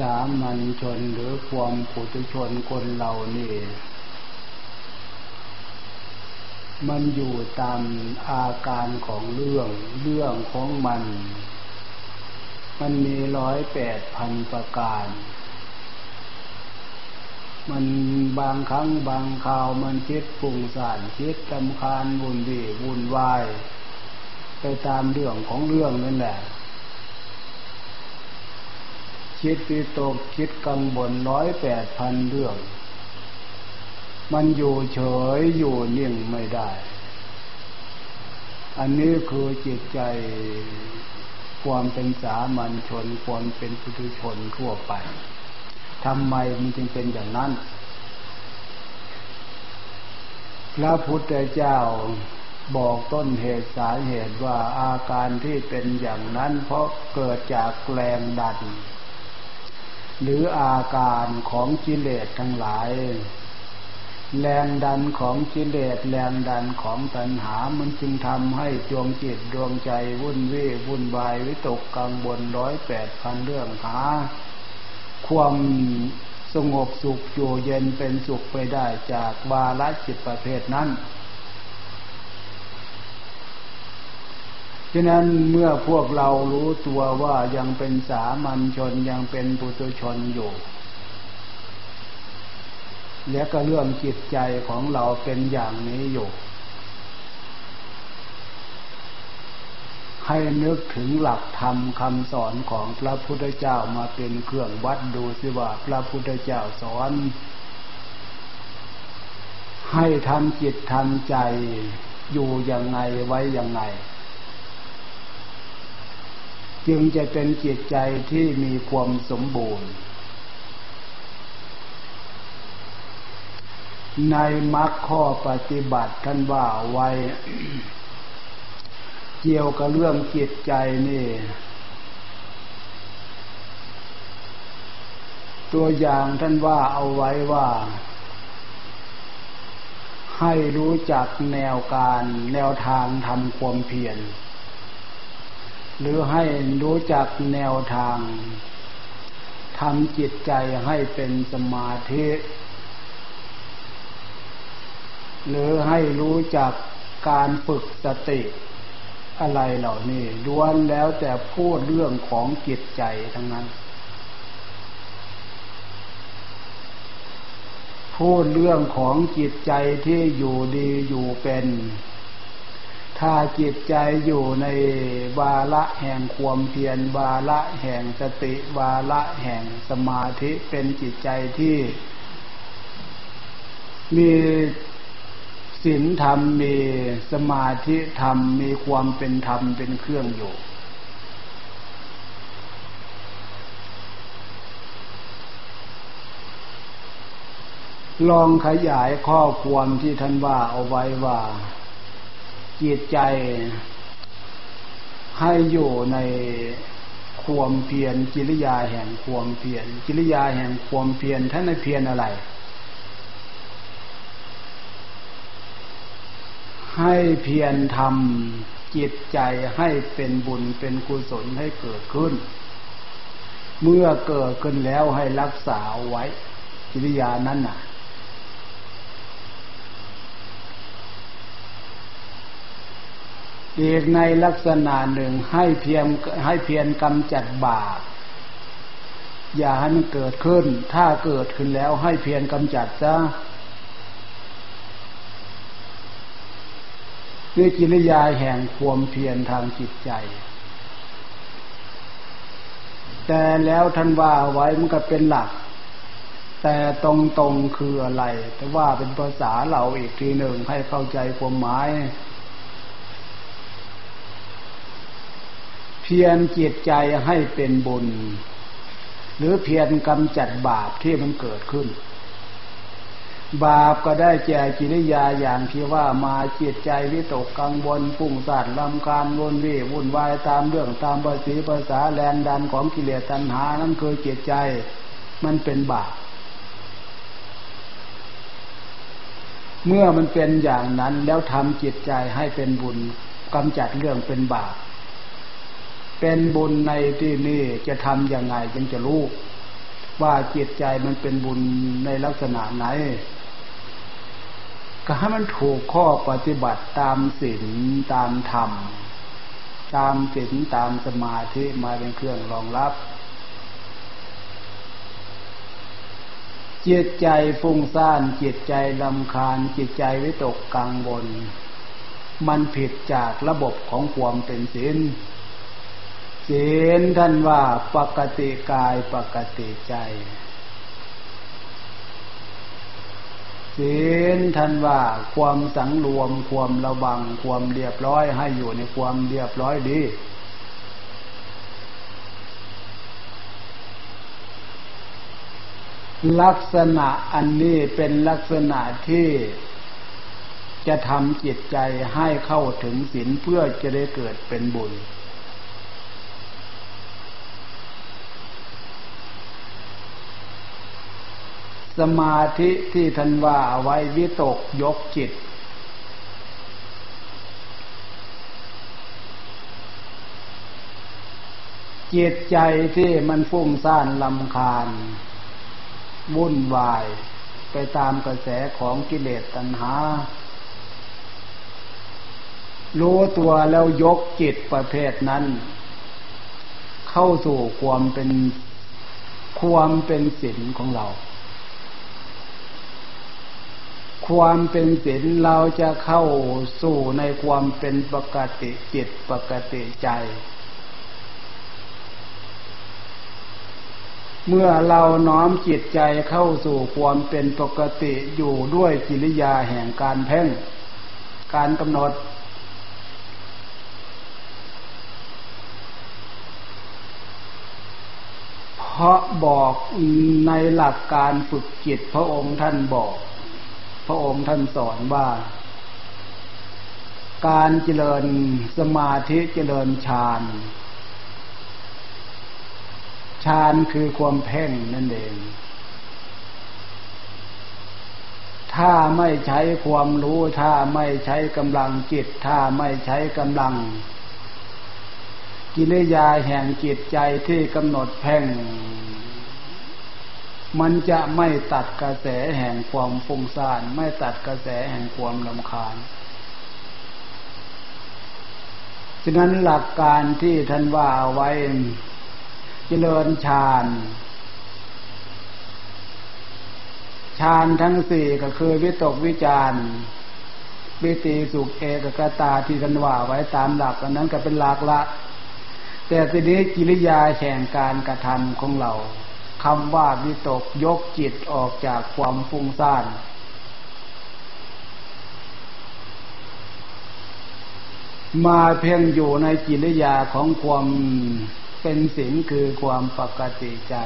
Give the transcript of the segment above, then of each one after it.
สามัญชนหรือความปุถุชนคนเรานี่ มันอยู่ตามอาการของเรื่องเรื่องของมัน มันมีร้อยแปดพันประการ มันบางครั้งบางคราวมันคิดปุ่งสานคิดตำคาญวุ่นวีวุ่นวาย ไปตามเรื่องของเรื่องนั่นแหละ คิดวิตกคิดกังวลร้อยแปดพันเรื่อง มันอยู่เฉยอยู่นิ่งไม่ได้ อันนี้คือจิตใจความเป็นสามัญชนความเป็นปุถุชนทั่วไปทำไมมันจึงเป็นอย่างนั้น พระพุทธเจ้าบอกต้นเหตุสาเหตุว่าอาการที่เป็นอย่างนั้น เพราะเกิดจากแรงดัน หรืออาการของกิเลสทั้งหลาย แรงดันของกิเลสแรงดันของตัณหา มันจึงทำให้ดวงจิตดวงใจวุ่นวี่วุ่นวายวิตกกังวลร้อยแปดพันเรื่องหาความสงบสุขอยู่เย็นเป็นสุขไปได้จากวาระจิตประเภทนั้น ฉะนั้นเมื่อพวกเรารู้ตัวว่ายังเป็นสามัญชนยังเป็นปุถุชนอยู่ และก็เรื่องจิตใจของเราเป็นอย่างนี้อยู่ ให้นึกถึงหลักธรรมคำสอนของพระพุทธเจ้ามาเป็นเครื่องวัดดูสิว่าพระพุทธเจ้าสอน ให้ทำจิตทำใจอยู่ยังไงไว้ยังไง จึงจะเป็นจิตใจที่มีความสมบูรณ์ ในมรรคข้อปฏิบัติท่านว่าไว้ เกี่ยวกับเรื่องจิตใจนี่ ตัวอย่างท่านว่าเอาไว้ว่า ให้รู้จักแนวการแนวทางทำความเพียร หรือให้รู้จักแนวทางทำจิตใจให้เป็นสมาธิ หรือให้รู้จักการฝึกสติอะไรเหล่านี้ล้วนแล้วแต่พูดเรื่องของจิตใจทั้งนั้น พูดเรื่องของจิตใจที่อยู่ดีอยู่เป็น ถ้าจิตใจอยู่ในวาระแห่งความเพียรวาระแห่งสติวาระแห่งสมาธิเป็นจิตใจที่ มีศีลธรรมมีสมาธิธรรมมีความเป็นธรรมเป็นเครื่องอยู่ ลองขยายข้อความที่ท่านว่าเอาไว้ว่า จิตใจ ให้อยู่ในความเพียรกิริยาแห่งความเพียรกิริยาแห่งความเพียรท่านในเพียรอะไร ให้เพียรทำจิตใจให้เป็นบุญเป็นกุศลให้เกิดขึ้น เมื่อเกิดขึ้นแล้วให้รักษาไว้กิริยานั้นน่ะ อีกในลักษณะหนึ่งให้เพียงให้เพียรกำจัดบาปอย่าให้มันเกิดขึ้น ถ้าเกิดขึ้นแล้วให้เพียรกำจัดซะด้วยกิริยาแห่งความเพียรทางจิตใจ แต่แล้วท่านว่าไว้มันก็เป็นหลัก แต่ตรงๆคืออะไร แต่ว่าเป็นภาษาเราอีกทีหนึ่งให้เข้าใจความหมาย พียรจิตใจให้เป็นบุญ หรือเพียรกำจัดบาปที่มันเกิดขึ้น บาปก็ได้แก่กิริยาอย่างที่ว่ามาจิตใจวิตกกังวลฟุ้งซ่านลำคาญวนวี่วุ่นวายตามเรื่องตามภาษีภาษาแรงดันของกิเลสตัณหานั่นคือจิตใจมันเป็นบาปเมื่อมันเป็นอย่างนั้นแล้วทำจิตใจให้เป็นบุญกำจัดเรื่องเป็นบาป เป็นบุญในที่นี้จะทำยังไงจึงจะรู้ ว่าจิตใจมันเป็นบุญในลักษณะไหน ก็ให้มันถูกข้อปฏิบัติตามศีลตามธรรม ตามศีลตามสมาธิมาเป็นเครื่องรองรับจิตใจฟุ้งซ่านจิตใจลำคาญจิตใจวิตกกังวลมันผิดจากระบบของความเป็นศีล ศีลท่านว่าปกติกายปกติใจ ศีลท่านว่าความสังรวมความระวังความเรียบร้อยให้อยู่ในความเรียบร้อยดีลักษณะอันนี้เป็นลักษณะที่จะทำจิตใจให้เข้าถึงศีลเพื่อจะได้เกิดเป็นบุญ สมาธิที่ท่านว่าไว้วิตกยกจิต จิตใจที่มันฟุ้งซ่านลำคาญ วุ่นวาย ไปตามกระแสของกิเลสตัณหา รู้ตัวแล้วยกจิตประเภทนั้น เข้าสู่ความเป็นความเป็นศีลของเรา ความเป็นศีลเราจะเข้าสู่ในความเป็นปกติจิตปกติใจ เมื่อเราน้อมจิตใจเข้าสู่ความเป็นปกติอยู่ด้วยกิริยาแห่งการเพ่ง การกำหนด เพราะบอกในหลักการฝึกจิตพระองค์ท่านบอก ระองค์ท่านสอนว่า การเจริญสมาธิเจริญฌานฌานคือความเพ่งนั่นเอง ถ้าไม่ใช้ความรู้ ถ้าไม่ใช้กำลังจิต ถ้าไม่ใช้กำลัง กิริยาแห่งจิตใจที่กำหนดเพ่ง มันจะไม่ตัดกระแสแห่งความฟุ้งซ่าน ไม่ตัดกระแสแห่งความลำคาญ ฉะนั้นหลักการที่ท่านว่าไว้เจริญฌานฌานทั้งสี่ก็คือวิตกวิจารปิติสุขเอกกตาที่ท่านว่าไว้ตามหลักอันนั้นก็เป็นหลักละ แต่ทีนี้กิริยาแห่งการกระทำของเรา คำว่าวิตกยกจิตออกจากความฟุ้งซ่านมาเพียงอยู่ในจิริยาของความเป็นศีลคือความปกติใจ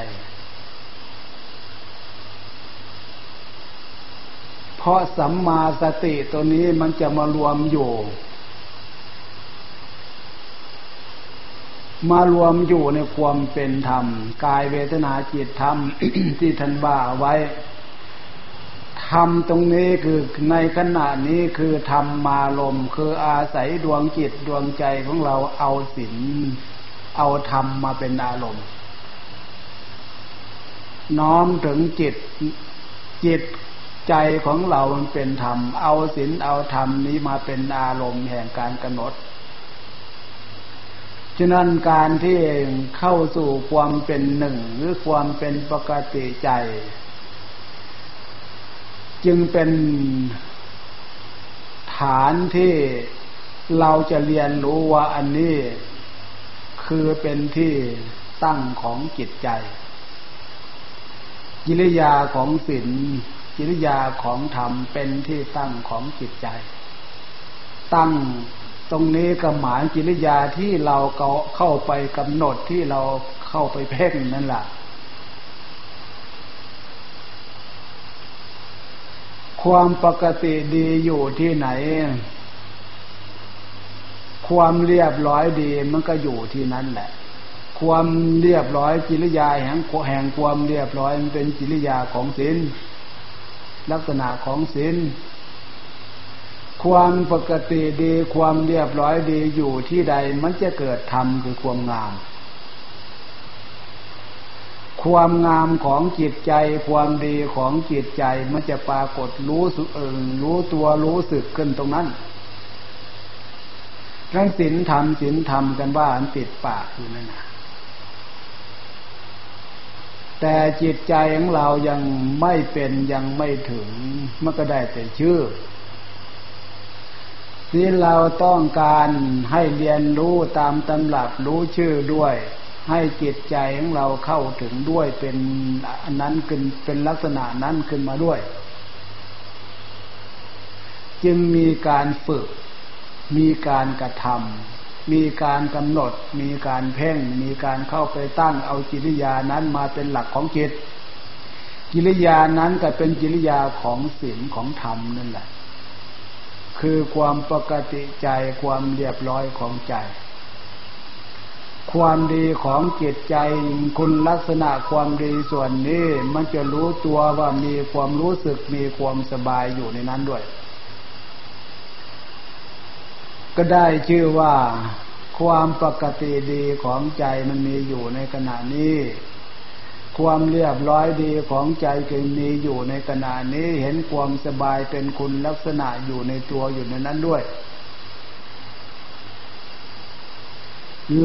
เพราะสัมมาสติตัวนี้มันจะมารวมอยู่ มารวมอยู่ในความเป็นธรรม กายเวทนาจิตธรรมที่ท่านว่าไว้ธรรมตรงนี้คือในขณะนี้คือธรรมมาลมคืออาศัยดวงจิตดวงใจของเราเอาศีลเอาธรรมมาเป็นอารมณ์ น้อมถึงจิตจิตใจของเรามันเป็นธรรม เอาศีลเอาธรรมนี้มาเป็นอารมณ์แห่งการกำหนด ฉะนั้นการที่เข้าสู่ความเป็นหนึ่งหรือความเป็นปกติใจ จึงเป็นฐานที่เราจะเรียนรู้ว่าอันนี้คือเป็นที่ตั้งของจิตใจ กิริยาของศีลกิริยาของธรรมเป็นที่ตั้งของจิตใจ ตั้ง ตรงนี้ก็หมายกิริยาที่เราเข้าไปกำหนดที่เราเข้าไปเพ่งนั่นแหละความปกติดีอยู่ที่ไหน ความเรียบร้อยดีมันก็อยู่ที่นั่นแหละ ความเรียบร้อยกิริยาแห่งแห่งความเรียบร้อยมันเป็นกิริยาของศีลลักษณะของศีล ความปกติดีความเรียบร้อยดีอยู่ที่ใดมันจะเกิดธรรมคือความงาม ความงามของจิตใจ ความดีของจิตใจมันจะปรากฏรู้เออรู้ตัวรู้สึกขึ้นตรงนั้นทั้งศีลธรรมศีลธรรมกันว่าอันติดปากอยู่นั่นนะแต่จิตใจของเรายังไม่เป็นยังไม่ถึงมันก็ได้แต่ชื่อ ที่เราต้องการให้เรียนรู้ตามตำรับรู้ชื่อด้วย ให้จิตใจของเราเข้าถึงด้วยเป็นอันนั้นขึ้นเป็นลักษณะนั้นขึ้นมาด้วย จึงมีการฝึก มีการกระทำมีการกำหนด มีการเพ่ง มีการเข้าไปตั้งเอาจิริยานั้นมาเป็นหลักของจิตกิริยานั้นก็เป็นกิริยาของศีลของธรรมนั่นแหละ คือความปกติใจความเรียบร้อยของใจ ความดีของจิตใจคุณลักษณะความดีส่วนนี้มันจะรู้ตัวว่ามีความรู้สึกมีความสบายอยู่ในนั้นด้วย ก็ได้ชื่อว่าความปกติดีของใจมันมีอยู่ในขณะนี้ ความเรียบร้อยดีของใจก็มีอยู่ในขณะนี้เห็นความสบายเป็นคุณลักษณะอยู่ในตัวอยู่ในนั้นด้วย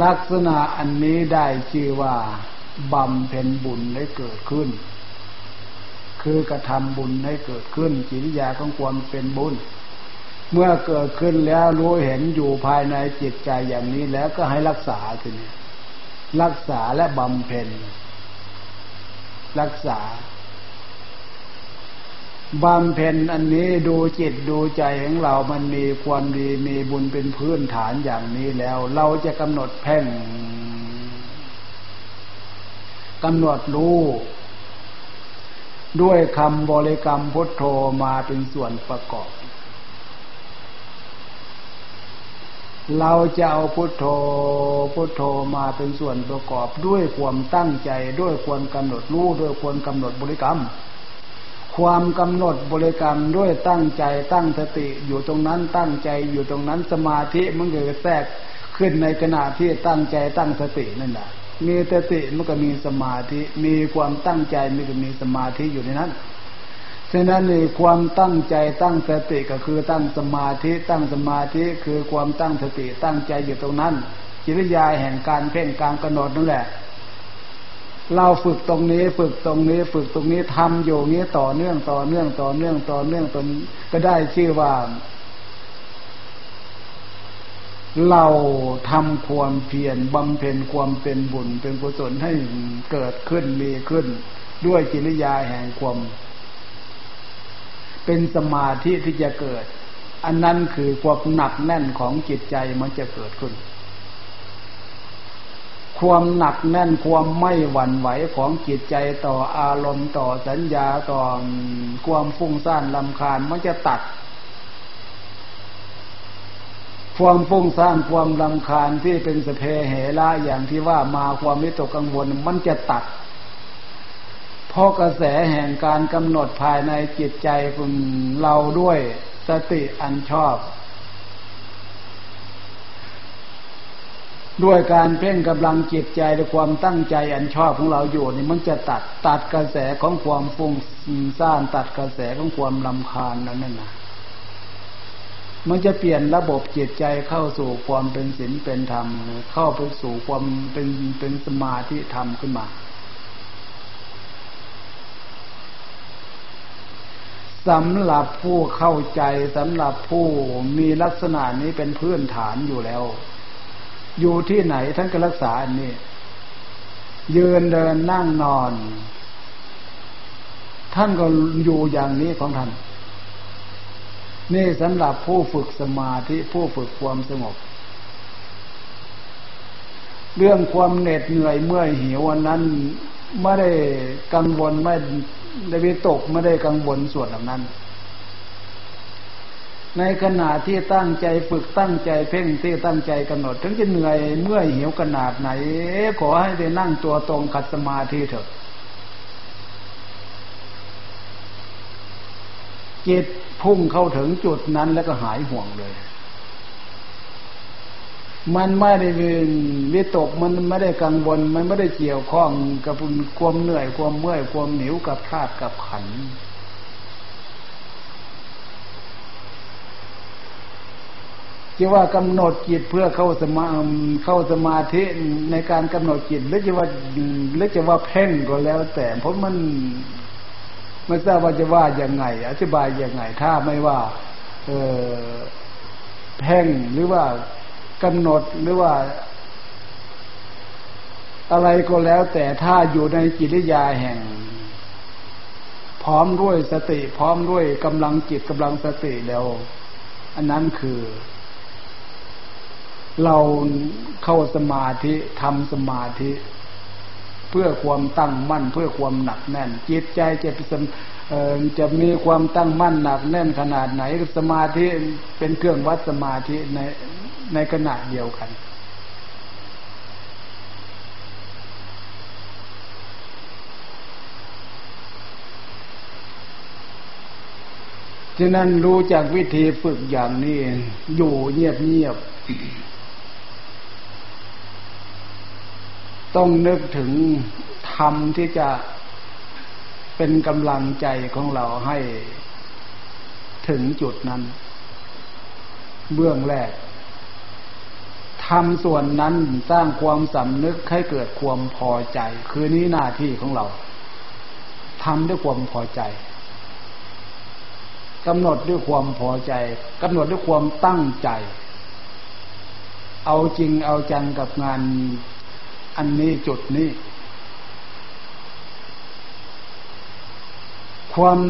ลักษณะอันนี้ได้ชื่อว่าบำเพ็ญบุญได้เกิดขึ้น คือกระทำบุญให้เกิดขึ้นจิริยาของความเป็นบุญ เมื่อเกิดขึ้นแล้วรู้เห็นอยู่ภายในจิตใจอย่างนี้แล้วก็ให้รักษาทีนี้รักษาและบำเพ็ญ รักษาบำเพ็ญอันนี้ดูจิตดูใจของเรามันมีความดีมีบุญเป็นพื้นฐานอย่างนี้แล้ว เราจะกำหนดแพ่งกำหนดรู้ด้วยคำบริกรรมพุทโธมาเป็นส่วนประกอบ เราจะเอาพุทโธพุทโธมาเป็นส่วนประกอบด้วยความตั้งใจด้วยความกำหนดรู้ด้วยความกำหนดบริกรรม ความกำหนดบริกรรมด้วยตั้งใจตั้งสติอยู่ตรงนั้นตั้งใจอยู่ตรงนั้นสมาธิมันเกิดแทรกขึ้นในขณะที่ตั้งใจตั้งสตินั่นแหละมีสติมันก็มีสมาธิ มีความตั้งใจมันก็มีสมาธิอยู่ในนั้น ฉะนั้นนี่ความตั้งใจตั้งสติก็คือตั้งสมาธิตั้งสมาธิคือความตั้งสติตั้งใจอยู่ตรงนั้นจิริยาแห่งการเพ่งการกำหนดนั่นแหละ เราฝึกตรงนี้ฝึกตรงนี้ ฝึกตรงนี้ทำอยู่นี้ต่อเนื่องต่อเนื่องต่อเนื่องต่อเนื่องตนก็ได้ชื่อว่า เราทำความเพียรบำเพ็ญความเป็นบุญเป็นกุศลให้เกิดขึ้นมีขึ้น ด้วยจิริยาแห่งความ เป็นสมาธิที่จะเกิด อันนั้นคือความหนักแน่นของจิตใจมันจะเกิดขึ้น ความหนักแน่นความไม่หวั่นไหวของจิตใจต่ออารมณ์ต่อสัญญาต่อความฟุ้งซ่านลำคาญมันจะตัดความฟุ้งซ่านความลำคาญที่เป็นสเพเหระอย่างที่ว่ามาความไม่ตกกังวลมันจะตัด เพราะกระแสแห่งการกำหนดภายในจิตใจคุณเราด้วยสติอันชอบ ด้วยการเพ่งกำลังจิตใจและความตั้งใจอันชอบของเราอยู่นี่มันจะตัดตัดกระแสของความฟุ้งซ่านตัดกระแสของความลำคาญนั่นน่ะมันจะเปลี่ยนระบบจิตใจเข้าสู่ความเป็นศีลเป็นธรรม เข้าไปสู่ความเป็นเป็นสมาธิธรรมขึ้นมา สำหรับผู้เข้าใจสำหรับผู้มีลักษณะนี้เป็นพื้นฐานอยู่แล้ว อยู่ที่ไหนท่านก็รักษาอันนี้ ยืนเดินนั่งนอน ท่านก็อยู่อย่างนี้ของท่าน นี่สำหรับผู้ฝึกสมาธิผู้ฝึกความสงบ เรื่องความเหน็ดเหนื่อยเมื่อยหิววันนั้น ไม่ได้กังวลไม่ได้วิตกไม่ได้กังวลส่วนเหล่านั้น ในขณะที่ตั้งใจฝึกตั้งใจเพ่งที่ตั้งใจกำหนด ถึงจะเหนื่อยเมื่อหิวขนาดไหน ขอให้ได้นั่งตัวตรงขัดสมาธิเถอะจิตพุ่งเข้าถึงจุดนั้นแล้วก็หายห่วงเลย มันไม่ได้วิตกมันไม่ได้กังวล มันไม่ได้เกี่ยวข้องกับความเหนื่อยความเมื่อยความหนิวกับธาตุกับขันที่ว่ากำหนดจิตเพื่อเข้าสมาเข้าสมาธิในการกำหนดจิตหรือจะว่าหรือจะว่าเพ่งก็แล้ว แต่เพราะมันไม่ทราบว่าจะว่าอย่างไง อธิบายอย่างไง ถ้าไม่ว่า เออเพ่งหรือว่า กำหนดหรือว่า อะไรก็แล้วแต่ถ้าอยู่ในจิตวิยาแห่ง พร้อมด้วยสติ พร้อมด้วยกำลังจิตกำลังสติแล้ว อันนั้นคือ เราเข้าสมาธิทำสมาธิ เพื่อความตั้งมั่น เพื่อความหนักแน่น จิตใจจะจะมีความตั้งมั่นหนักแน่นขนาดไหนสมาธิเป็นเครื่องวัดสมาธิใน ในขณะเดียวกัน ฉะนั้นรู้จากวิธีฝึกอย่างนี้ อยู่เงียบเงียบต้องนึกถึงธรรมที่จะเป็นกำลังใจของเราให้ถึงจุดนั้น เบื้องแรก ทำส่วนนั้นสร้างความสำนึกให้เกิดความพอใจ คือนี้หน้าที่ของเราทำด้วยความพอใจกำหนดด้วยความพอใจกำหนดด้วยความตั้งใจ เอาจริงเอาจังกับงานอันนี้จุดนี้ ความ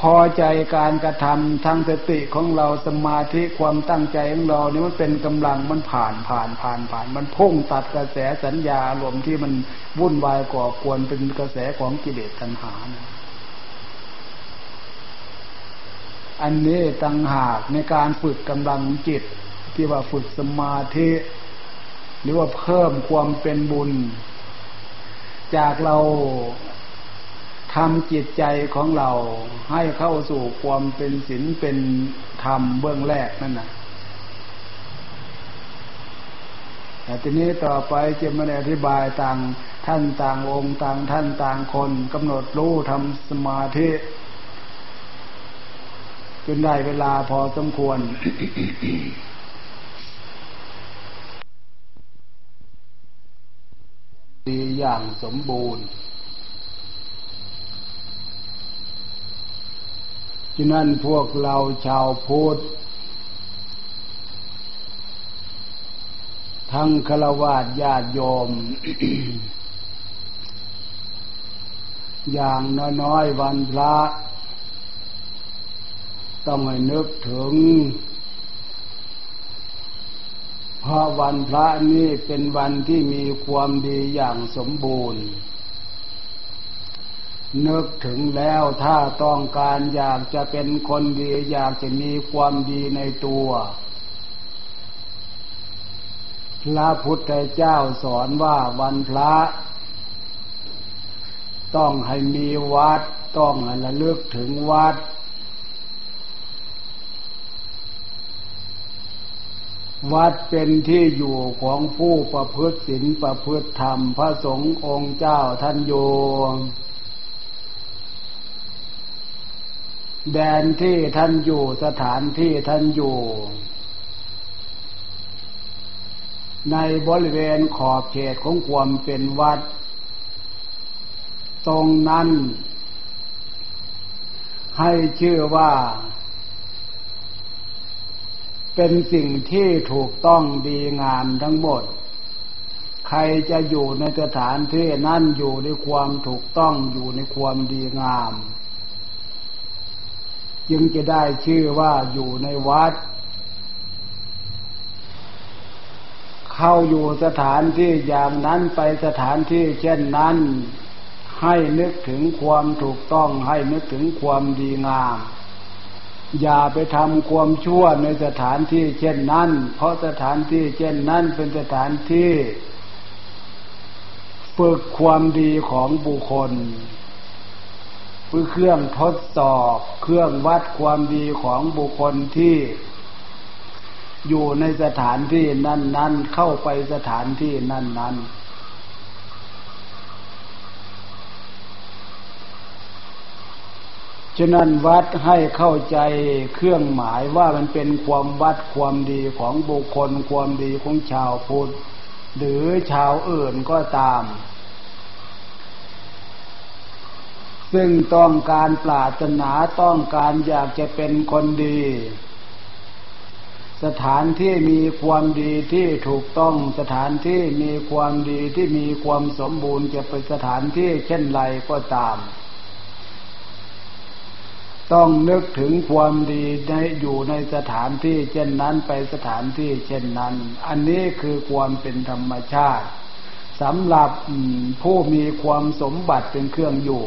พอใจการกระทำทางสติของเราสมาธิความตั้งใจของเราเนี่ยมันเป็นกำลังมันผ่านผ่านผ่านผ่าน มันพุ่งตัดกระแสสัญญาอารมณ์ที่มันวุ่นวายก่อควรเป็นกระแสของกิเลสตัณหานะอันนี้ตั้งหากในการฝึกกำลังจิต ที่ว่าฝึกสมาธิ หรือว่าเพิ่มความเป็นบุญ จากเรา ทำจิตใจของเราให้เข้าสู่ความเป็นศีลเป็นธรรมเบื้องแรกนั่นนะแต่ทีนี้ต่อไปจะมาอธิบายต่างท่านต่างองค์ต่างท่านต่างคนกำหนดรู้ทำสมาธิจนได้เวลาพอสมควรดีอย่างสมบูรณ์ ฉะนั้นพวกเราชาวพุทธทั้งฆราวาสญาติโยม อย่างน้อยๆวันพระ ต้องให้นึกถึงเพราะวันพระนี้เป็นวันที่มีความดีอย่างสมบูรณ์ นึกถึงแล้วถ้าต้องการอยากจะเป็นคนดี อยากจะมีความดีในตัวพระพุทธเจ้าสอนว่าวันพระ ต้องให้มีวัด ต้องให้ระลึกถึงวัด วัดเป็นที่อยู่ของผู้ประพฤติศีลประพฤติธรรม พระสงฆ์องค์เจ้าท่านโย แดนที่ท่านอยู่สถานที่ท่านอยู่ ในบริเวณขอบเขตของความเป็นวัด ตรงนั้น ให้ชื่อว่า เป็นสิ่งที่ถูกต้องดีงามทั้งหมด ใครจะอยู่ในสถานที่นั่นอยู่ในความถูกต้องอยู่ในความดีงาม จึงจะได้ชื่อว่าอยู่ในวัด เข้าอยู่สถานที่อย่างนั้นไปสถานที่เช่นนั้น ให้นึกถึงความถูกต้องให้นึกถึงความดีงาม อย่าไปทำความชั่วในสถานที่เช่นนั้น เพราะสถานที่เช่นนั้นเป็นสถานที่ ฝึกความดีของบุคคล เพื่อเครื่องทดสอบเครื่องวัดความดีของบุคคลที่ อยู่ในสถานที่นั้น ๆ เข้าไปสถานที่นั้น ๆฉะนั้นวัดให้เข้าใจเครื่องหมายว่ามันเป็นความวัดความดีของบุคคลความดีของชาวพุทธหรือชาวอื่นก็ตาม ซึ่งต้องการปรารถนาต้องการอยากจะเป็นคนดี สถานที่มีความดีที่ถูกต้องสถานที่มีความดีที่มีความสมบูรณ์จะเป็นสถานที่เช่นไรก็ตาม ต้องนึกถึงความดีในอยู่ในสถานที่เช่นนั้นไปสถานที่เช่นนั้น อันนี้คือความเป็นธรรมชาติสำหรับผู้มีความสมบัติเป็นเครื่องอยู่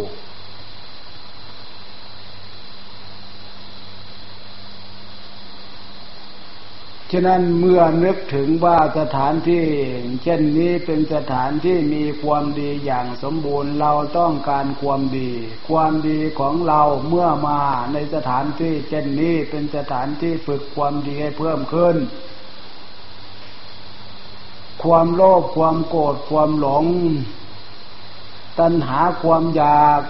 ฉะนั้นเมื่อนึกถึงว่าสถานที่เช่นนี้เป็นสถานที่มีความดีอย่างสมบูรณ์เราต้องการความดี ความดีของเราเมื่อมาในสถานที่เช่นนี้เป็นสถานที่ฝึกความดีให้เพิ่มขึ้น ความโลภความโกรธความหลง ตัณหาความอยาก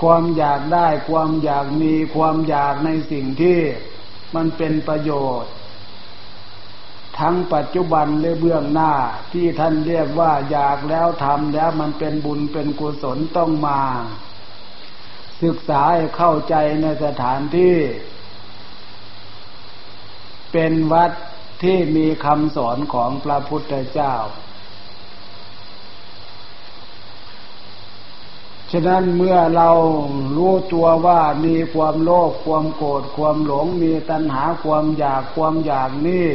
ความอยากได้ความอยากมีความอยากในสิ่งที่ มันเป็นประโยชน์ ทั้งปัจจุบันและเบื้องหน้าที่ท่านเรียกว่าอยากแล้วทำแล้วมันเป็นบุญเป็นกุศลต้องมา ศึกษาให้เข้าใจในสถานที่ เป็นวัดที่มีคำสอนของพระพุทธเจ้า ฉะนั้นเมื่อเรารู้ตัวว่ามีความโลภความโกรธความหลงมีตัณหาความอยากความอยากนี่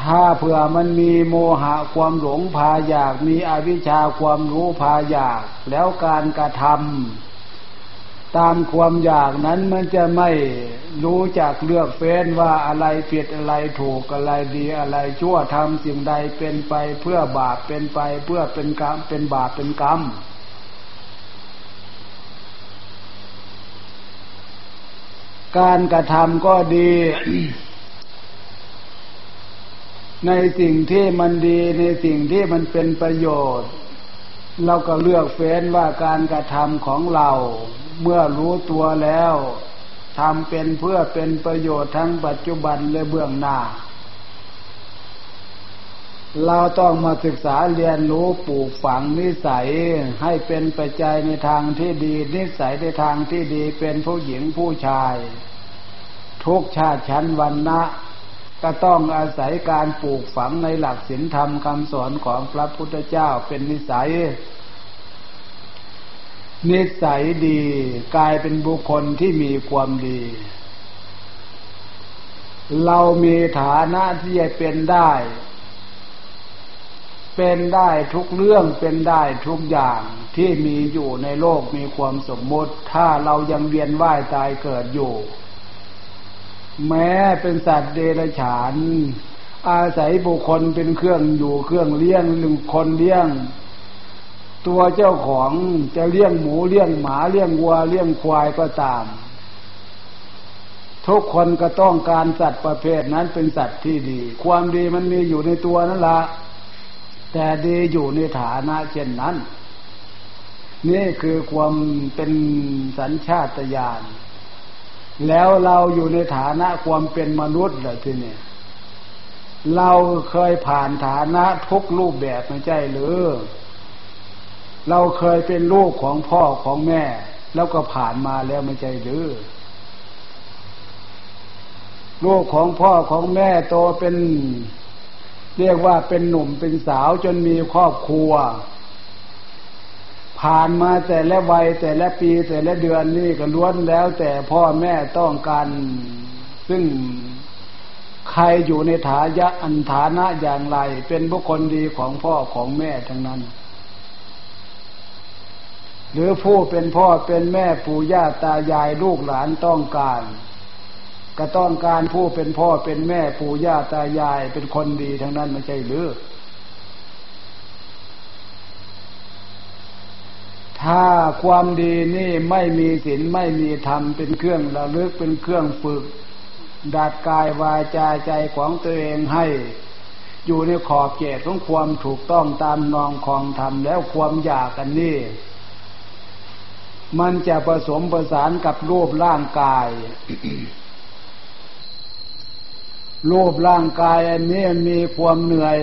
ถ้าเผื่อมันมีโมหะความหลงพาอยากมีอวิชชาความรู้พาอยาก แล้วการกระทำ ตามความอยากนั้นมันจะไม่รู้จักเลือกเฟ้นว่าอะไรผิดอะไรถูกอะไรดีอะไรชั่วทำสิ่งใดเป็นไปเพื่อบาปเป็นไปเพื่อเป็นกรรมเป็นบาปเป็นกรรมการกระทำก็ดี ในสิ่งที่มันดีในสิ่งที่มันเป็นประโยชน์ เราก็เลือกเฟ้นว่าการกระทำของเรา เมื่อรู้ตัวแล้วทำเป็นเพื่อเป็นประโยชน์ทั้งปัจจุบันและเบื้องหน้า เราต้องมาศึกษาเรียนรู้ปลูกฝังนิสัยให้เป็นปัจจัยในทางที่ดี นิสัยในทางที่ดีเป็นผู้หญิงผู้ชาย ทุกชาติชั้นวันนะก็ต้องอาศัยการปลูกฝังในหลักศีลธรรมคำสอนของพระพุทธเจ้าเป็นนิสัย นิสัยดีกลายเป็นบุคคลที่มีความดี เรามีฐานะที่จะเป็นได้ เป็นได้ทุกเรื่องเป็นได้ทุกอย่างที่มีอยู่ในโลกมีความสมมติ ถ้าเรายังเวียนว่ายตายเกิดอยู่ แม้เป็นสัตว์เดรัจฉาน อาศัยบุคคลเป็นเครื่องอยู่เครื่องเลี้ยงหนึ่งคนเลี้ยง ตัวเจ้าของจะเลี้ยงหมูเลี้ยงหมาเลี้ยงวัวเลี้ยงควายก็ตาม ทุกคนก็ต้องการสัตว์ประเภทนั้นเป็นสัตว์ที่ดี ความดีมันมีอยู่ในตัวนั่นละแต่ดีอยู่ในฐานะเช่นนั้น นี่คือความเป็นสัญชาตญาณแล้วเราอยู่ในฐานะความเป็นมนุษย์เลยทีนี้เราเคยผ่านฐานะทุกรูปแบบไม่ใช่หรือ เราเคยเป็นลูกของพ่อของแม่ แล้วก็ผ่านมาแล้วไม่ใช่หรือลูกของพ่อของแม่โตเป็น เรียกว่าเป็นหนุ่มเป็นสาวจนมีครอบครัว ผ่านมาแต่ละวัยแต่ละปีแต่ละเดือนนี่ก็ล้วนแล้ว แต่พ่อแม่ต้องการ ซึ่งใครอยู่ในฐายะอันฐานะอย่างไร เป็นบุคคลดีของพ่อของแม่ทั้งนั้น หรือผู้เป็นพ่อเป็นแม่ปู่ย่าตายายลูกหลานต้องการ ก็ต้องการผู้เป็นพ่อเป็นแม่ปู่ย่าตายายเป็นคนดีทั้งนั้นไม่ใช่หรือถ้าความดีนี่ไม่มีศีลไม่มีธรรมเป็นเครื่องระลึกเป็นเครื่องฝึก ดัดกายวาจาใจของตัวเองให้ อยู่ในขอบเขตของความถูกต้องตามนองของธรรมแล้วความอยากกันนี่ มันจะผสมประสานกับรูปร่างกาย รูปร่างกายอันนี้มีความเหนื่อย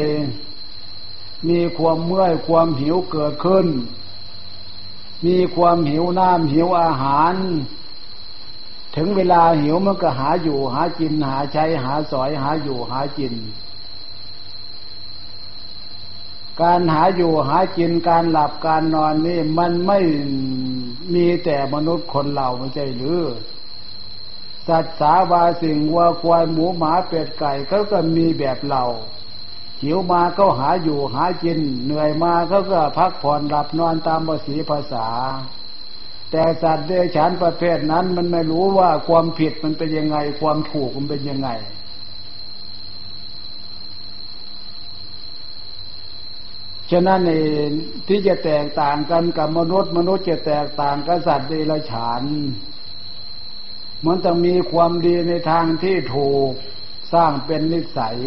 มีความเมื่อยความหิวเกิดขึ้น มีความหิวน้ำหิวอาหาร ถึงเวลาหิวมันก็หาอยู่หากินหาใช้หาสอยหาอยู่หากินการหาอยู่หากินการหลับการนอนนี่มันไม่ มีแต่มนุษย์คนเราไม่ใช่หรือ สัตว์สาวาสิ่งวัวควายหมูหมาเป็ดไก่เขาก็มีแบบเราหิวมาก็หาอยู่หากิน เหนื่อยมาเขาก็พักผ่อนหลับนอนตามภาษีภาษา แต่สัตว์เดรัจฉานประเภทนั้นมันไม่รู้ว่าความผิดมันเป็นยังไง ความถูกมันเป็นยังไง ฉะนั้นเองที่จะแตกต่างกันกับมนุษย์มนุษย์จะแตกต่างกับสัตว์เดรัจฉานมันต้องมีความดีในทางที่ถูกสร้างเป็นนิสัย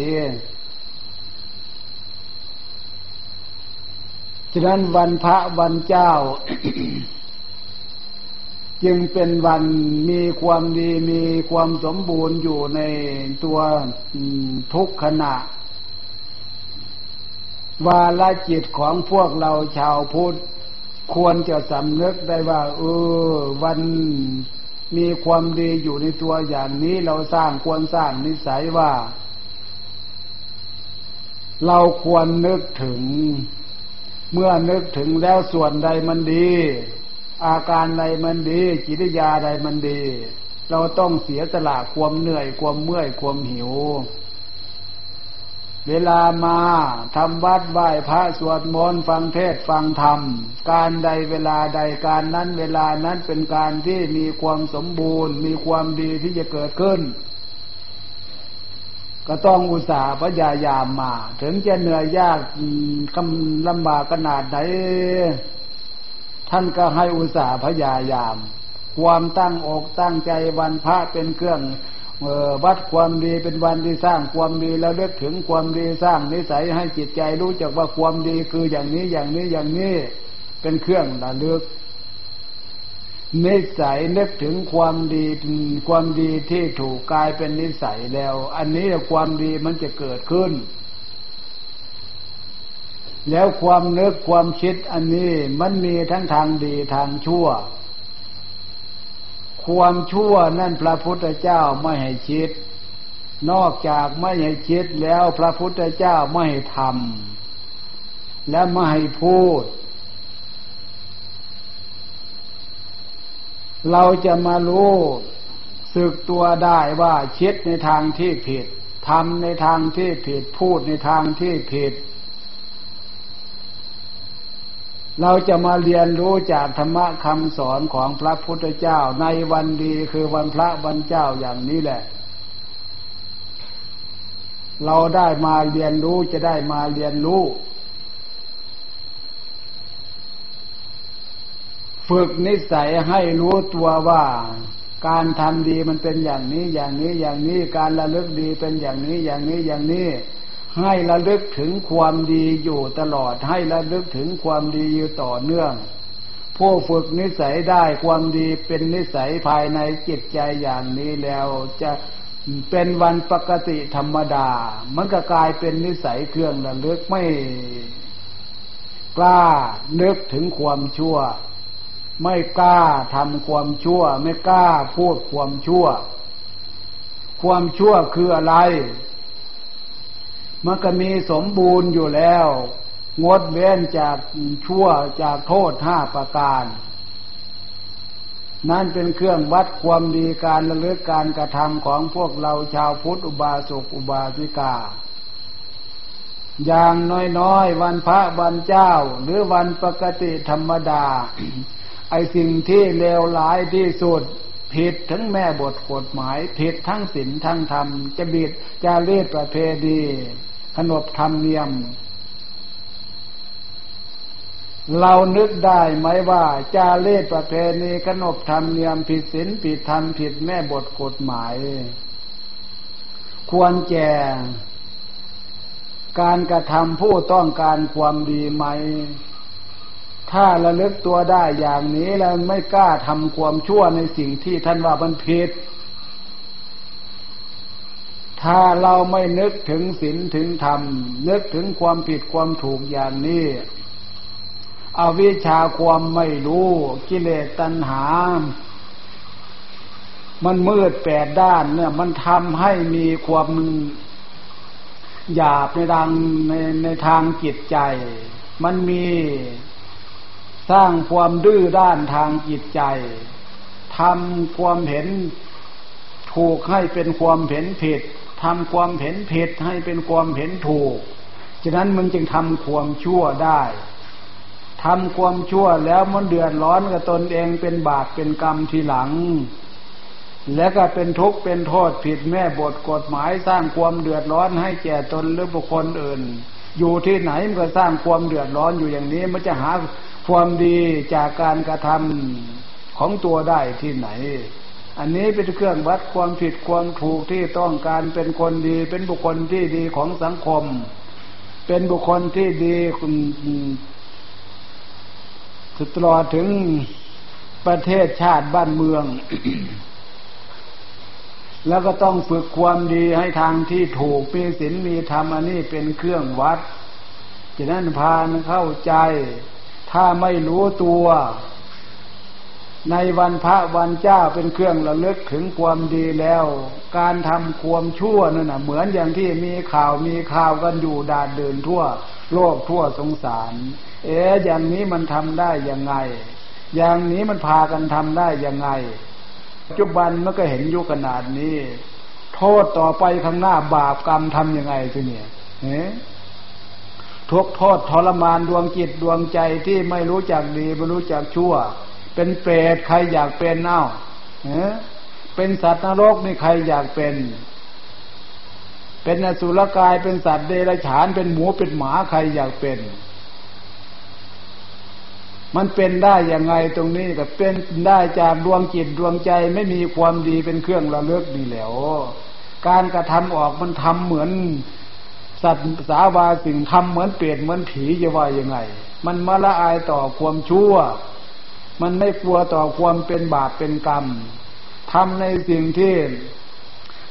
ฉะนั้นวันพระวันเจ้า จึงเป็นวันมีความดีมีความสมบูรณ์อยู่ในตัวทุกขณะ วาลจิตของพวกเราชาวพุทธควรจะสำนึกได้ว่า เออ วันมีความดีอยู่ในตัวอย่างนี้เราสร้างควรสร้างนิสัยว่า เราควรนึกถึง เมื่อนึกถึงแล้วส่วนใดมันดี อาการใดมันดี จิตยาใดมันดี เราต้องเสียสละความเหนื่อยความเมื่อยความหิว เวลามาทำวัดไหว้พระสวดมนต์ฟังเทศฟังธรรม การใดเวลาใดการนั้นเวลานั้นเป็นการที่มีความสมบูรณ์ มีความดีที่จะเกิดขึ้น ก็ต้องอุตส่าห์พยายามมา ถึงจะเหนื่อยยากคำลำบากขนาดไหน ท่านก็ให้อุตส่าห์พยายาม ความตั้งอกตั้งใจวันพระเป็นเครื่อง วัดความดีเป็นวันที่สร้างความดีแล้วเลือกถึงความดีสร้างนิสัยให้จิตใจรู้จักว่าความดีคืออย่างนี้อย่างนี้อย่างนี้เป็นเครื่องระลึกนิสัยนึกถึงความดีความดีที่ถูกกลายเป็นนิสัยแล้ว อันนี้ความดีมันจะเกิดขึ้น แล้วความนึกความคิดอันนี้มันมีทั้งทางดีทางชั่ว ความชั่วนั่นพระพุทธเจ้าไม่ให้คิด นอกจากไม่ให้คิดแล้วพระพุทธเจ้าไม่ให้ทำและไม่ให้พูด เราจะมารู้สึกตัวได้ว่าคิดในทางที่ผิดทำในทางที่ผิดพูดในทางที่ผิด เราจะมาเรียนรู้จากธรรมะคำสอนของพระพุทธเจ้าในวันดีคือวันพระวันเจ้าอย่างนี้แหละ เราได้มาเรียนรู้จะได้มาเรียนรู้ ฝึกนิสัยให้รู้ตัวว่าการทำดีมันเป็นอย่างนี้อย่างนี้อย่างนี้การระลึกดีเป็นอย่างนี้อย่างนี้อย่างนี้ ให้ระลึกถึงความดีอยู่ตลอด ให้ระลึกถึงความดีอยู่ต่อเนื่อง ผู้ฝึกนิสัยได้ความดีเป็นนิสัยภายในจิตใจอย่างนี้แล้วจะเป็นวันปกติธรรมดา มันก็กลายเป็นนิสัยเครื่องระลึกไม่กล้านึกถึงความชั่ว ไม่กล้าทำความชั่ว ไม่กล้าพูดความชั่ว ความชั่วคืออะไร มันก็มีสมบูรณ์อยู่แล้ว งดเว้นจากชั่วจากโทษห้าประการ นั่นเป็นเครื่องวัดความดีการระลึกการกระทำของพวกเราชาวพุทธอุบาสกอุบาสิกา อย่างน้อยๆ วันพระวันเจ้า หรือวันปกติธรรมดา ไอสิ่งที่เลวร้ายที่สุดผิดทั้งแม่บทกฎหมายผิดทั้งศีลทั้งธรรมจะบิดจะเลียดประเพณี ขนบธรรมเนียม เรานึกได้ไหมว่า จาเลศประเพณีขนบธรรมเนียมผิดศีลผิดธรรมผิดแม่บทกฎหมาย ควรแก่การกระทำผู้ต้องการความดีไหม ถ้าระลึกตัวได้อย่างนี้แล้วไม่กล้าทำความชั่วในสิ่งที่ท่านว่ามันผิด ถ้าเราไม่นึกถึงศีลถึงธรรม นึกถึงความผิดความถูกอย่างนี้อวิชชาความไม่รู้กิเลสตัณหา มันมืดแปดด้านเนี่ย มันทำให้มีความหยาบในทางในในทางจิตใจ มันมีสร้างความดื้อด้านทางจิตใจทำความเห็นถูกให้เป็นความเห็นผิด ทำความเห็นผิดให้เป็นความเห็นถูก ฉะนั้นมันจึงทำความชั่วได้ทำความชั่วแล้วมันเดือดร้อนกับตนเองเป็นบาปเป็นกรรมทีหลัง และก็เป็นทุกข์เป็นโทษผิดแม่บทกฎหมายสร้างความเดือดร้อนให้แก่ตนหรือบุคคลอื่น อยู่ที่ไหนมันก็สร้างความเดือดร้อนอยู่อย่างนี้ มันจะหาความดีจากการกระทำของตัวได้ที่ไหน อันนี้เป็นเครื่องวัดความผิดความถูกที่ต้องการเป็นคนดี เป็นบุคคลที่ดีของสังคม เป็นบุคคลที่ดีตลอดถึงประเทศชาติบ้านเมือง แล้วก็ต้องฝึกความดีให้ทางที่ถูกมีศีลมีธรรมอันนี้เป็นเครื่องวัดฉะนั้นพานเข้าใจ ถ้าไม่รู้ตัว ในวันพระวันเจ้าเป็นเครื่องระลึกถึงความดีแล้ว การทำความชั่วนั่นนะเหมือนอย่างที่มีข่าวมีข่าวกันอยู่ดาดเดินทั่ว โลกทั่วสงสาร เอ๋อย่างนี้มันทำได้ยังไง อย่างนี้มันพากันทำได้ยังไงปัจจุบันมันก็เห็นยุคขนาดนี้ โทษต่อไปข้างหน้าบาปกรรมทำยังไงทีเนี่ยเฮ้ทุกโทษทรมานดวงจิตดวงใจที่ไม่รู้จักดีไม่รู้จักชั่ว เป็นเปรตใครอยากเป็นเอ้าเป็นสัตว์นรกนี่ใครอยากเป็น เป็นอสุรกายเป็นสัตว์เดรัจฉานเป็นหมูเป็นหมาใครอยากเป็น มันเป็นได้ยังไงตรงนี้ก็เป็นได้จากดวงจิตดวงใจไม่มีความดีเป็นเครื่องระลึกนี่แหล้วการกระทำออกมันทำเหมือน สัตว์สาวาสิ่งทำเหมือนเปรตเหมือนผีจะว่ายังไง มันมาละอายต่อความชั่ว มันไม่กลัวต่อความเป็นบาปเป็นกรรมทำในสิ่งที่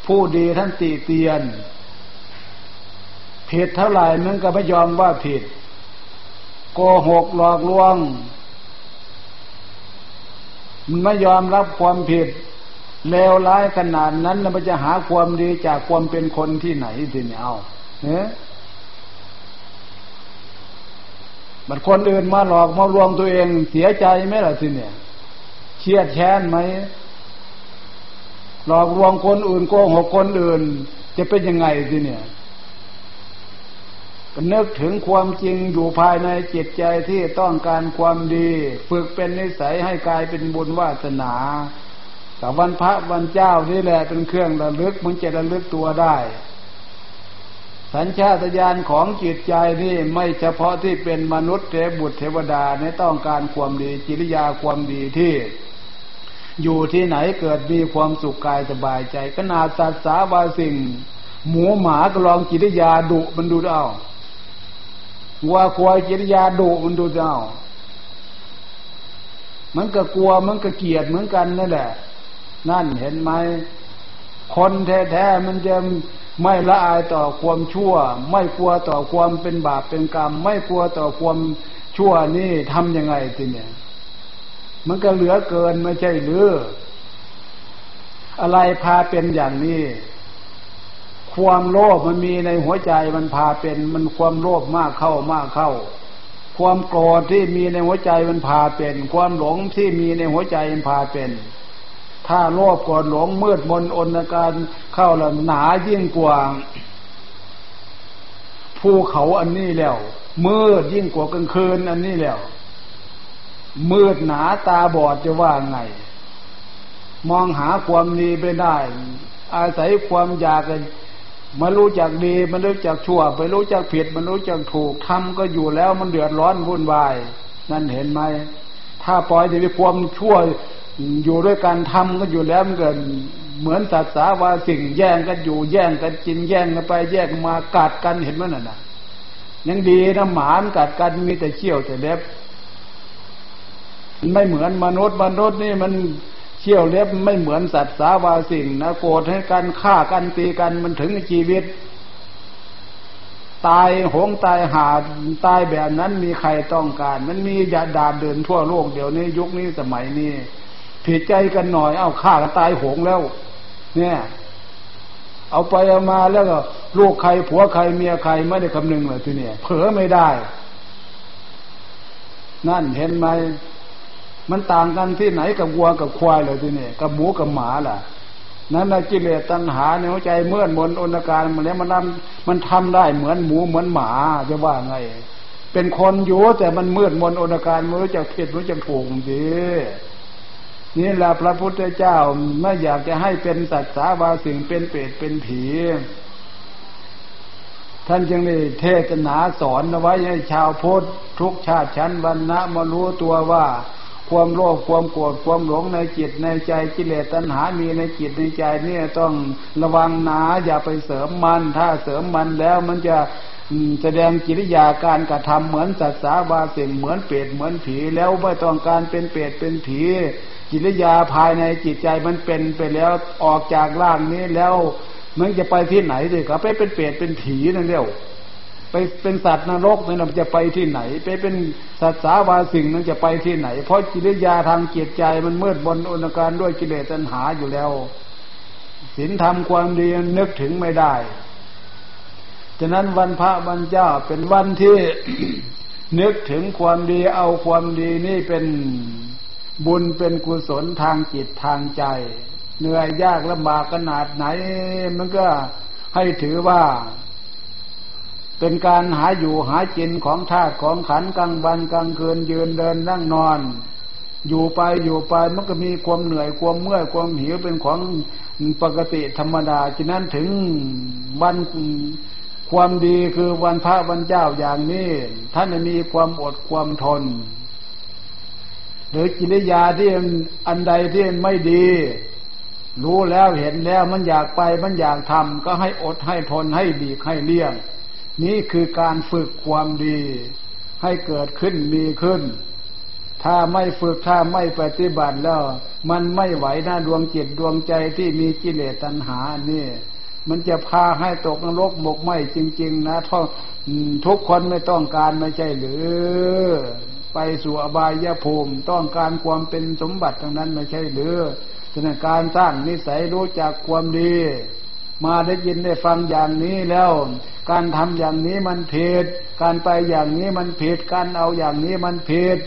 ผู้ดีท่านตีเตียน ผิดเท่าไหร่มันก็ไม่ยอมว่าผิด โกหกหลอกลวง มันไม่ยอมรับความผิดเลวร้ายขนาดนั้นแล้วมันจะหาความดีจากความเป็นคนที่ไหนทีเนี่ยเอาเนี่ย มันคนอื่นมาหลอกมาลวงตัวเองเสียใจไหมล่ะทีเนี่ยเชียดแค้นไหมหลอกลวงคนอื่นโกหกคนอื่น จะเป็นยังไงทีเนี่ยนึกถึงความจริงอยู่ภายในจิตใจที่ต้องการความดี ฝึกเป็นนิสัยให้กลายเป็นบุญวาสนาแต่วันพระวันเจ้านี่แหละเป็นเครื่องระลึกมันจะระลึกตัวได้ สัญชาตญาณของจิตใจนี่ไม่เฉพาะที่เป็นมนุษย์เทบุตรเทวดาในต้องการความดีจิริยาความดีที่ อยู่ที่ไหนเกิดมีความสุขกายสบายใจขนาดสัตว์สาบาสิ่ง หมูหมาก็ลองจิริยาดุมันดูเอาวัวควายกิริยาดุมันดูเจ้ามันก็กลัวมันก็เกลียดเหมือนกันนั่นแหละ นั่นเห็นไหมคนแท้ๆมันจะ ไม่ละอายต่อความชั่ว ไม่กลัวต่อความเป็นบาปเป็นกรรม ไม่กลัวต่อความชั่วนี่ทำยังไงทีเนี่ย มันก็เหลือเกินไม่ใช่หรือ อะไรพาเป็นอย่างนี้ ความโลภมันมีในหัวใจมันพาเป็น มันความโลภมากเข้ามากเข้า ความโกรธที่มีในหัวใจมันพาเป็น ความหลงที่มีในหัวใจมันพาเป็น ถ้าโลภกรธหลงมืดมนอนการเข้าล้วหนายิ่งกว่าภูเขาอันนี้แล้วมืดยิ่งกว่ากลางคืนอันนี้แล้วมืดหนาตาบอดจะว่าไง มองหาความดีไปได้ อาศัยความอยากมันรู้จักดีมันรู้จักชั่ว ไปรู้จักผิด มันรู้จักถูกทำก็อยู่แล้วมันเดือดร้อนวุ่นวาย นั่นเห็นไหมถ้าปล่อยจะมีความชั่ว อยู่ด้วยการทำก็อยู่แล้วมันเกิดเหมือนสัตว์สาวาสิ่งแย่งกันอยู่แย่งกันกินแย่งกันไปแย่งมากัดกันเห็นไหมนั่นน่ะยังดีนะหมานกัดกันมีแต่เขี้ยวแต่เล็บไม่เหมือนมนุษย์มนุษย์นี่มันเขี้ยวเล็บไม่เหมือนสัตว์สาวาสิ่งนะโกรธให้กันฆ่ากันตีกันมันถึงชีวิต ตายหงตายหาตายแบบนั้นมีใครต้องการ มันมียาดาเดินทั่วโลกเดี๋ยวนี้ยุคนี้สมัยนี้ ผิดใจกันหน่อย เอาฆ่ากันตายโหงแล้ว เนี่ย เอาไปเอามาแล้วก็ลูกใครผัวใครเมียใครไม่ได้คำนึงเลยทีนี้เผลอไม่ได้ นั่นเห็นไหมมันต่างกันที่ไหนกับวัวกับควายเลยทีนี้กับหมูกับหมาล่ะนั้นนกิเลสตัณหาในหัวใจเมื่อนมนอนการมันแล้วมันทำมันทำได้เหมือนหมูเหมือนหมาจะว่าไง เป็นคนอยู่แต่มันมืดมนอนการมือจะผิดมือจะถูกดี นี่แหละพระพุทธเจ้าไม่อยากจะให้เป็นสัตว์สาวาสิ่งเป็นเปรตเป็นผี ท่านจึงได้เทศนาสอนเอาไว้ให้ชาวพุทธทุกชาติชั้นวรรณะมารู้ตัวว่า ความโลภความโกรธความหลงในจิตในใจกิเลสตัณหามีในจิตในใจเนี่ยต้องระวังนาอย่าไปเสริมมัน ถ้าเสริมมันแล้วมันจะแสดงกิริยาการกระทำเหมือนสัตว์สาวาสียงเหมือนเปรตเหมือนผีแล้วไม่ต้องการเป็นเปรตเป็นผี กิริยาภายในจิตใจมันเป็นไปแล้วออกจากร่างนี้แล้วมันจะไปที่ไหนดิก็ไปเป็นเปรตเป็นผีนั่นเดียวไปเป็นสัตว์นรกนั่นจะไปที่ไหน ไปเป็นสัตว์สาวาสิ่งนั้นจะไปที่ไหน เพราะกิริยาทางจิตใจมันมืดบนอุณการด้วยกิเลสตัณหาอยู่แล้วศีลธรรมความดีนึกถึงไม่ได้ฉะนั้นวันพระวันเจ้าเป็นวันที่นึกถึงความดีเอาความดีนี่เป็น บุญเป็นกุศลทางจิตทางใจ เหนื่อยยากลำบากขนาดไหน มันก็ให้ถือว่า เป็นการหาอยู่หากินของธาตุของขันกลางวันกลางคืนยืนเดินนั่งนอน อยู่ไปอยู่ไปมันก็มีความเหนื่อยความเมื่อยความหิวเป็นของปกติธรรมดาฉะนั้นถึงวันความดีคือวันพระวันเจ้าอย่างนี้ ท่านมีความอดความทน หรือกิริยาที่อันใดที่ไม่ดี รู้แล้วเห็นแล้วมันอยากไปมันอยากทำก็ให้อดให้ทนให้บีกให้เลี่ยง นี่คือการฝึกความดี ให้เกิดขึ้นมีขึ้น ถ้าไม่ฝึกถ้าไม่ปฏิบัติแล้ว มันไม่ไหวนะดวงจิตดวงใจที่มีกิเลสตัณหานี่มันจะพาให้ตกนรกหมกไหมจริง ๆ นะทุกคนไม่ต้องการไม่ใช่หรือ ไปสู่อบายภูมิ ต้องการความเป็นสมบัติทั้งนั้นไม่ใช่หรือฉะนั้นการสร้างนิสัยรู้จักความดี มาได้ยินได้ฟังอย่างนี้แล้ว การทำอย่างนี้มันผิดการไปอย่างนี้มันผิดการเอาอย่างนี้มันผิด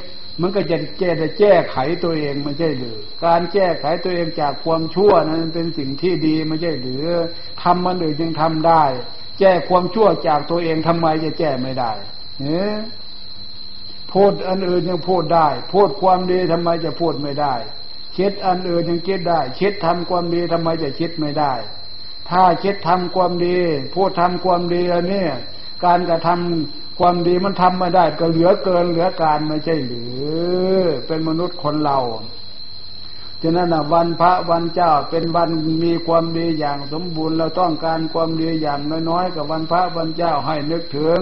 มันก็จะแก้จะแก้ไขตัวเองไม่ใช่หรือ การแก้ไขตัวเองจากความชั่วนั้นเป็นสิ่งที่ดีไม่ใช่หรือทำมันอื่นยังทำได้ แก้ความชั่วจากตัวเองทำไมจะแก้ไม่ได้เนี่ย พูดอันอื่นยังพูดได้ พูดความดีทำไมจะพูดไม่ได้คิดอันอื่นยังคิดได้คิดทำความดีทำไมจะคิดไม่ได้ ถ้าคิดทำความดี พูดทำความดีอันนี้การกระทำความดีมันทำไม่ได้ ก็เหลือเกินเหลือการไม่ใช่หรือ เป็นมนุษย์คนเราฉะนั้นวันพระวันเจ้าเป็นวันมีความดีอย่างสมบูรณ์เราต้องการความดีอย่างน้อยๆกับวันพระวันเจ้าให้นึกถึง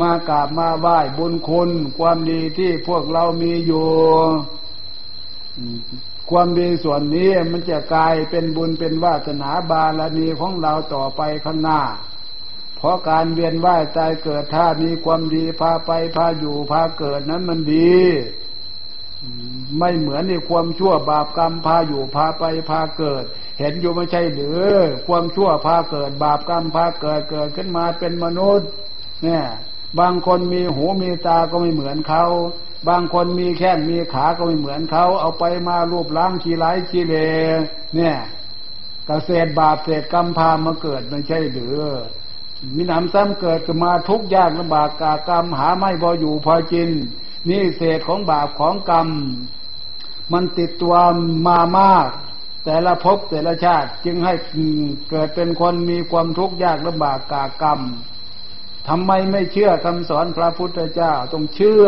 มากราบมาไหว้บุญคุณ ความดีที่พวกเรามีอยู่ ความดีส่วนนี้มันจะกลายเป็นบุญเป็นวาสนาบารมีของเราต่อไปข้างหน้า เพราะการเวียนว่ายตายเกิดถ้ามีความดีพาไปพาอยู่พาเกิดนั้นมันดีไม่เหมือนในความชั่วบาปกรรมพาอยู่พาไปพาเกิด เห็นอยู่ไม่ใช่หรือความชั่วพาเกิด บาปกรรมพาเกิดเกิดขึ้นมาเป็นมนุษย์ เนี่ย บางคนมีหูมีตาก็ไม่เหมือนเขา บางคนมีแข้งมีขาก็ไม่เหมือนเขา เอาไปมารูปล้างชีไรชีเล เนี่ยกเศษบาปเศษกรรมพามาเกิดไม่ใช่หรือมีหนำซ้ำเกิดขึ้นมาทุกยากลำบากกากรรมหาไม่พออยู่พอกิน นี่เศษของบาปของกรรม มันติดตัวมามาก แต่ละภพแต่ละชาติจึงให้เกิดเป็นคนมีความทุกข์ยากลำบากกากรรม ทำไมไม่เชื่อคำสอนพระพุทธเจ้าต้องเชื่อ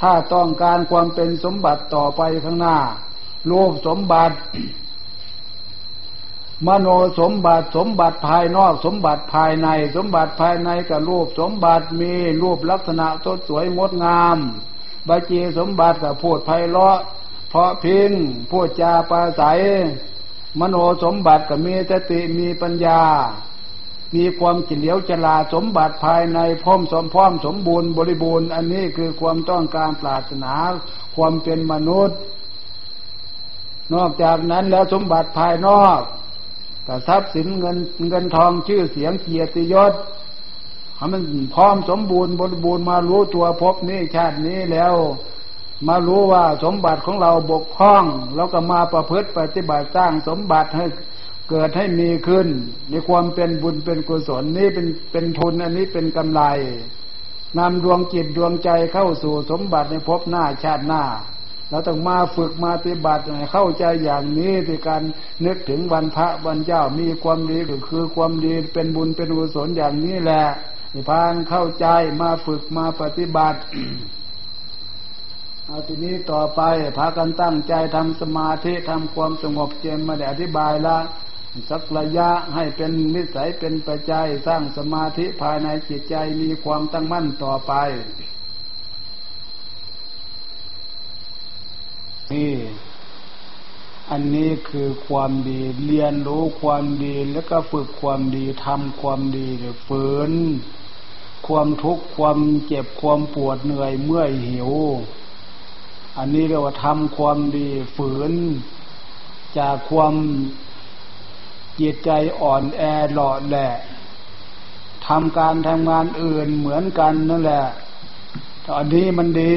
ถ้าต้องการความเป็นสมบัติต่อไปข้างหน้ารูปสมบัติ มโนสมบัติสมบัติภายนอกสมบัติภายใน สมบัติภายในกับรูปสมบัติมีรูปลักษณะสดสวยงดงามบาจีสมบัติกับพูดไพเราะ เพราะพิงพูดจาปราศัย มโนสมบัติกับมีสติมีปัญญา มีความจิเลียวจลาสมบัติภายในพร้อมสมพร้อมสมบูรณ์บริบูรณ์ อันนี้คือความต้องการปรารถนา ความเป็นมนุษย์ นอกจากนั้นแล้วสมบัติภายนอกกับทรัพย์สินเงินเงินทองชื่อเสียงเกียรติยศให้มันพร้อมสมบูรณ์บริบูรณ์มารู้ตัวพบนี้ชาตินี้แล้ว มารู้ว่าสมบัติของเราบกพร่อง แล้วก็มาประพฤติปฏิบัติสร้างสมบัติให้ เกิดให้มีขึ้น ในความเป็นบุญเป็นกุศลนี่เป็นเป็นทุนอันนี้เป็นกำไรนำดวงจิตดวงใจเข้าสู่สมบัติในภพหน้าชาติหน้าเราต้องมาฝึกมาปฏิบัติเข้าใจอย่างนี้ในการนึกถึงวันพระวันเจ้ามีความดีก็คือความดีเป็นบุญเป็นกุศลอย่างนี้แหละพานเข้าใจมาฝึกมาปฏิบัติเอาทีนี้ต่อไปพากันตั้งใจทำสมาธิทำความสงบเจมมาได้อธิบายละ สักระยะให้เป็นนิสัยเป็นปัจจัยสร้างสมาธิภายในจิตใจมีความตั้งมั่นต่อไป นี่ อันนี้คือความดีเรียนรู้ความดีแล้วก็ฝึกความดีทำความดีฝืน ความทุกข์ความเจ็บความปวดเหนื่อยเมื่อยหิว อันนี้เรียกว่าทำความดีฝืนจากความ จิตใจอ่อนแอหล่อแหละทำการทำงานอื่นเหมือนกันนั่นแหละตอนนี้มันดี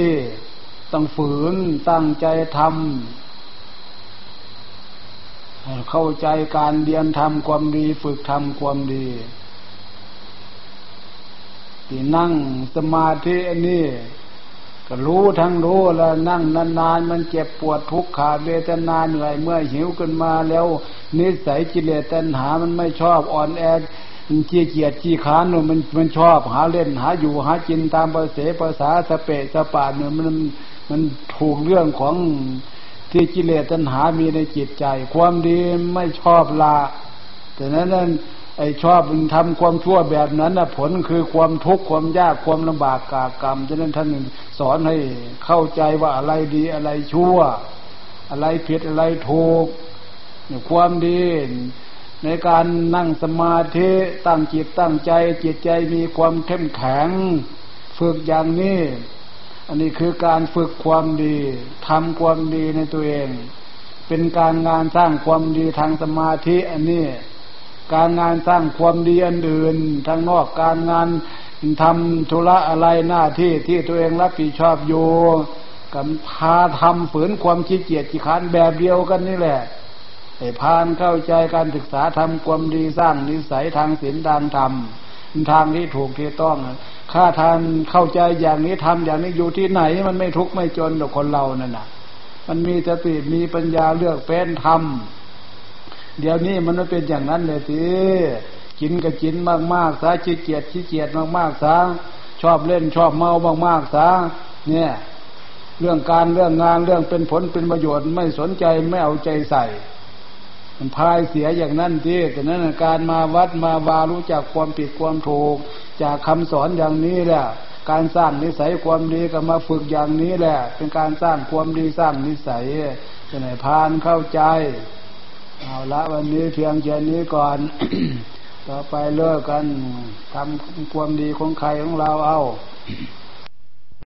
ต้องฝืนตั้งใจทำเข้าใจการเรียนทำความดี ฝึกทำความดีที่นั่งสมาธิอันนี้ ก็รู้ทั้งรู้แล้วนั่งนานๆมันเจ็บปวดทุกขาเวทนาเหนื่อยเมื่อหิวขึ้นมาแล้ว นิสัยกิเลสตัณหามันไม่ชอบอ่อนแอมันเจียเกียดจีขานมันมันชอบหาเล่นหาอยู่หากินตามภาษาภาษาสเปะสปาเนี่ยมันมันถูกเรื่องของที่กิเลสตัณหามีในจิตใจ ความดีไม่ชอบละแต่นั้น ไอ้ชอบทำความชั่วแบบนั้นนะผลคือความทุกข์ความยากความลำบากกากรรมฉะนั้นท่านสอนให้เข้าใจว่าอะไรดีอะไรชั่ว อะไรผิดอะไรถูกความดีในการนั่งสมาธิตั้งจิตตั้งใจ จิตใจมีความเข้มแข็ง ฝึกอย่างนี้ อันนี้คือการฝึกความดีทำความดีในตัวเอง เป็นการงานสร้างความดีทางสมาธิอันนี้ การงานสร้างความดีอันอื่นทางนอกการงานทำธุระอะไรหน้าที่ที่ตัวเองรับผิดชอบอยู่กับพาทำฝืนความขี้เกียจขี้ขานแบบเดียวกันนี่แหละไอ้พานเข้าใจการศึกษาทำความดีสร้างนิสัยทางศีลทางธรรมทางที่ถูกที่ต้องข้าทานเข้าใจอย่างนี้ทำอย่างนี้อยู่ที่ไหน มันไม่ทุกข์ไม่จนหรอกคนเรานั่นน่ะ มันมีสติมีปัญญาเลือกเป็นธรรม เดี๋ยวนี้มันไม่เป็นอย่างนั้นเลยสิกินก็กินมากๆซะขี้เกียจขี้เกียจมากๆซะชอบเล่นชอบเมามากๆซะเนี่ย เรื่องการเรื่องงานเรื่องเป็นผลเป็นประโยชน์ไม่สนใจไม่เอาใจใส่ มันพายเสียอย่างนั้นทีแต่นั้นการมาวัดมาวารู้จักความผิดความถูก จากคำสอนอย่างนี้แหละการสร้างนิสัยความดีก็มาฝึกอย่างนี้แหละ เป็นการสร้างความดีสร้างนิสัยจะไหนพานเข้าใจ เอาละวันนี้เพียงแค่นี้ก่อน ต่อไปเลิกกันทำความดีของใครของเราเอา